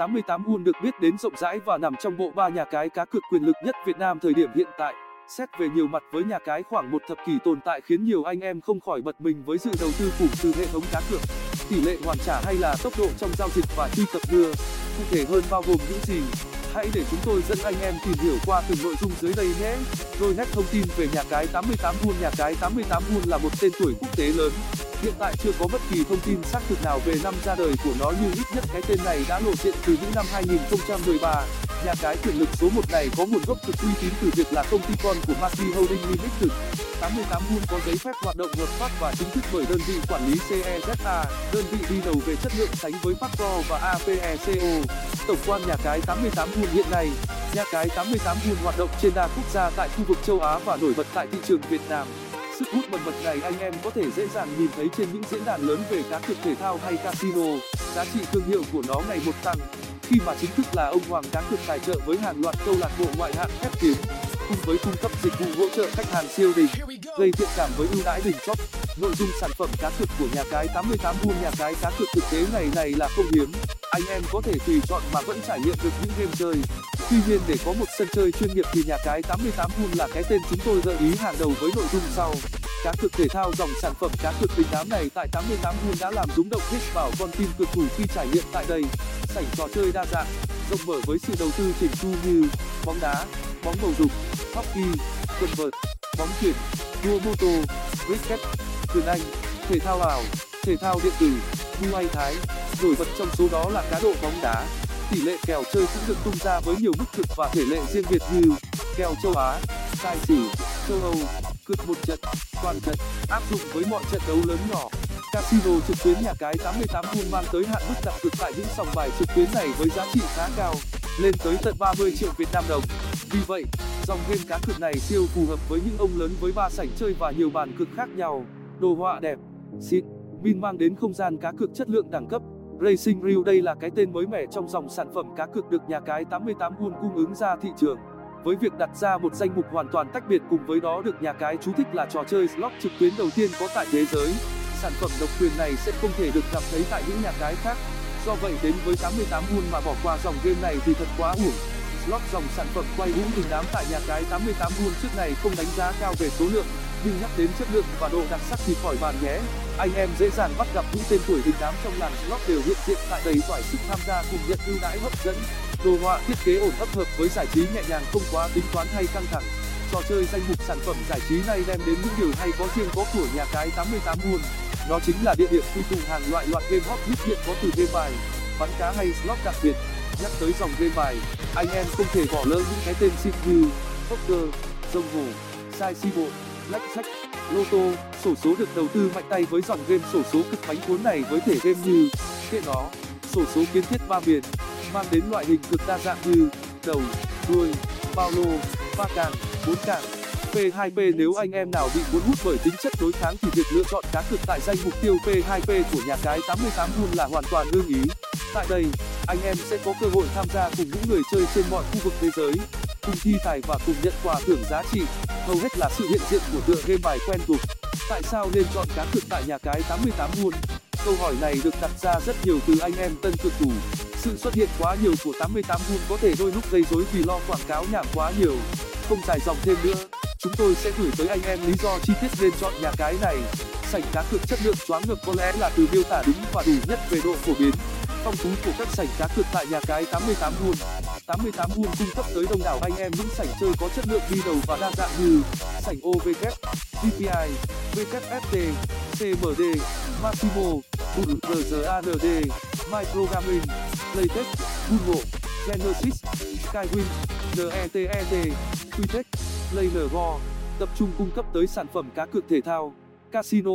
88 Won được biết đến rộng rãi và nằm trong bộ ba nhà cái cá cược quyền lực nhất Việt Nam thời điểm hiện tại. Xét về nhiều mặt với nhà cái khoảng một thập kỷ tồn tại khiến nhiều anh em không khỏi bật mình với sự đầu tư khủng từ hệ thống cá cược, tỷ lệ hoàn trả hay là tốc độ trong giao dịch và truy cập đưa. Cụ thể hơn bao gồm những gì? Hãy để chúng tôi dẫn anh em tìm hiểu qua từng nội dung dưới đây nhé. Đôi nét thông tin về nhà cái 88 Won Nhà cái 88 Won là một tên tuổi quốc tế lớn, hiện tại chưa có bất kỳ thông tin xác thực nào về năm ra đời của nó nhưng ít nhất cái tên này đã lộ diện từ những năm 2013 nhà cái quyền lực số này có nguồn gốc cực uy tín từ việc là công ty con của Massey Holding Limited. 88 Moon có giấy phép hoạt động hợp pháp và chính thức bởi đơn vị quản lý CEZA đơn vị đi đầu về chất lượng sánh với Pacro và APECO tổng quan nhà cái 88 Moon hiện nay, nhà cái 88 Moon hoạt động trên đa quốc gia tại khu vực châu Á và nổi bật tại thị trường Việt Nam sức hút mật bật này anh em có thể dễ dàng nhìn thấy trên những diễn đàn lớn về cá cược thể thao hay casino. Giá trị thương hiệu của nó ngày một tăng. Khi mà chính thức là ông hoàng cá cược tài trợ với hàng loạt câu lạc bộ ngoại hạng khép tiếng cùng với cung cấp dịch vụ hỗ trợ khách hàng siêu đỉnh gây thiện cảm với ưu đãi đỉnh chóp. Nội dung sản phẩm cá cược của nhà cái 88 buôn nhà cái cá cược thực tế ngày này là không hiếm. Anh em có thể tùy chọn mà vẫn trải nghiệm được những game chơi. Tuy nhiên để có một sân chơi chuyên nghiệp thì nhà cái 88 buôn là cái tên chúng tôi gợi ý hàng đầu với nội dung sau. Cá cược thể thao dòng sản phẩm cá cược đình đám này tại 88 buôn đã làm rúng động hết vào con tim cược thủ khi trải nghiệm tại đây. Sảnh trò chơi đa dạng rộng mở với sự đầu tư chỉnh chu như bóng đá bóng bầu dục hockey quần vợt, bóng chuyền, đua mô tô cricket quyền anh, thể thao ảo, thể thao điện tử muay thái. Nổi bật trong số đó là cá độ bóng đá. Tỷ lệ kèo chơi cũng được tung ra với nhiều mức cực và thể lệ riêng biệt như kèo châu á tài xỉu châu âu cược một trận, toàn trận, áp dụng với mọi trận đấu lớn nhỏ. Casino trực tuyến nhà cái 88 luôn mang tới hạn mức đặt cược tại những sòng bài trực tuyến này với giá trị khá cao, lên tới tận 30 triệu Việt Nam đồng vì vậy, dòng game cá cược này siêu phù hợp với những ông lớn với ba sảnh chơi và nhiều bàn cược khác nhau. Đồ họa đẹp, xịn, pin mang đến không gian cá cược chất lượng đẳng cấp. Racing Real đây là cái tên mới mẻ trong dòng sản phẩm cá cược được nhà cái 88 Pool cung ứng ra thị trường. Với việc đặt ra một danh mục hoàn toàn tách biệt cùng với đó được nhà cái chú thích là trò chơi slot trực tuyến đầu tiên có tại thế giới. Sản phẩm độc quyền này sẽ không thể được gặp thấy tại những nhà cái khác. Do vậy đến với 88 won mà bỏ qua dòng game này thì thật quá uổng lót dòng sản phẩm quay hũ đình đám tại nhà cái 88 won trước này không đánh giá cao về số lượng, nhưng nhắc đến chất lượng và độ đặc sắc thì khỏi bàn nhé anh em dễ dàng bắt gặp những tên tuổi đình đám trong làng slot đều hiện diện tại đầy toải sức tham gia cùng nhận ưu đãi hấp dẫn. Đồ họa, thiết kế ổn ấp hợp với giải trí nhẹ nhàng không quá tính toán hay căng thẳng. Trò chơi danh mục sản phẩm giải trí này đem đến những điều hay có riêng có của nhà cái 88 won nó chính là địa điểm quy tụ hàng loại loạt game hot hit hiện có từ game bài, bắn cá hay slot đặc biệt nhắc tới dòng game bài anh em không thể bỏ lỡ những cái tên xịn như poker rồng hổ sai si bộ blackjack lô tô sổ số được đầu tư mạnh tay với dòng game sổ số cực bánh cuốn này với thể game như kệ nó sổ số kiến thiết ba miền mang đến loại hình cực đa dạng như đầu đuôi bao lô ba càng bốn càng P2P nếu anh em nào bị cuốn hút bởi tính chất đối kháng thì việc lựa chọn cá cược tại danh mục tiêu P2P của nhà cái 88 luôn là hoàn toàn ưng ý. Tại đây, anh em sẽ có cơ hội tham gia cùng những người chơi trên mọi khu vực thế giới, cùng thi tài và cùng nhận quà thưởng giá trị. Hầu hết là sự hiện diện của tựa game bài quen thuộc. Tại sao nên chọn cá cược tại nhà cái 88 luôn? Câu hỏi này được đặt ra rất nhiều từ anh em tân cược thủ. Sự xuất hiện quá nhiều của 88 Bull có thể đôi lúc gây rối vì lo quảng cáo nhảm quá nhiều. Không dài dòng thêm nữa, chúng tôi sẽ gửi tới anh em lý do chi tiết nên chọn nhà cái này sảnh cá cược chất lượng choáng ngợp có lẽ là từ miêu tả đúng và đủ nhất về độ phổ biến phong phú của các sảnh cá cược tại nhà cái 88 Bull 88 Bull cung cấp tới đông đảo anh em những sảnh chơi có chất lượng đi đầu và đa dạng như sảnh OVK, VPI, WFT, CMD, Massimo, Bull Microgaming, Playtech, Google, Genesis, Skywin, NETET, Qtech, PlayNgo tập trung cung cấp tới sản phẩm cá cược thể thao, casino,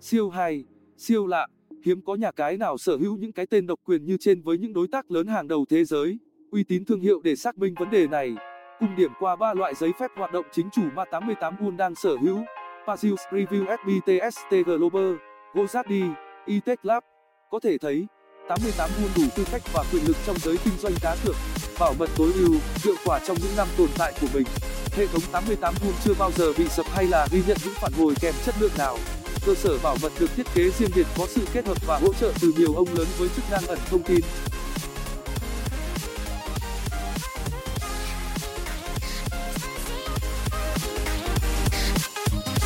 siêu hay, siêu lạ, hiếm có nhà cái nào sở hữu những cái tên độc quyền như trên với những đối tác lớn hàng đầu thế giới. Uy tín thương hiệu để xác minh vấn đề này, cùng điểm qua ba loại giấy phép hoạt động chính chủ mà 88 Bull đang sở hữu: Pazius Review SBTST Global, Gozadi, Etech Lab. Có thể thấy, 88 Bull đủ tư cách và quyền lực trong giới kinh doanh cá cược, bảo mật tối ưu, hiệu quả trong những năm tồn tại của mình hệ thống 88 Bull chưa bao giờ bị sập hay là ghi nhận những phản hồi kèm chất lượng nào cơ sở bảo mật được thiết kế riêng biệt có sự kết hợp và hỗ trợ từ nhiều ông lớn với chức năng ẩn thông tin.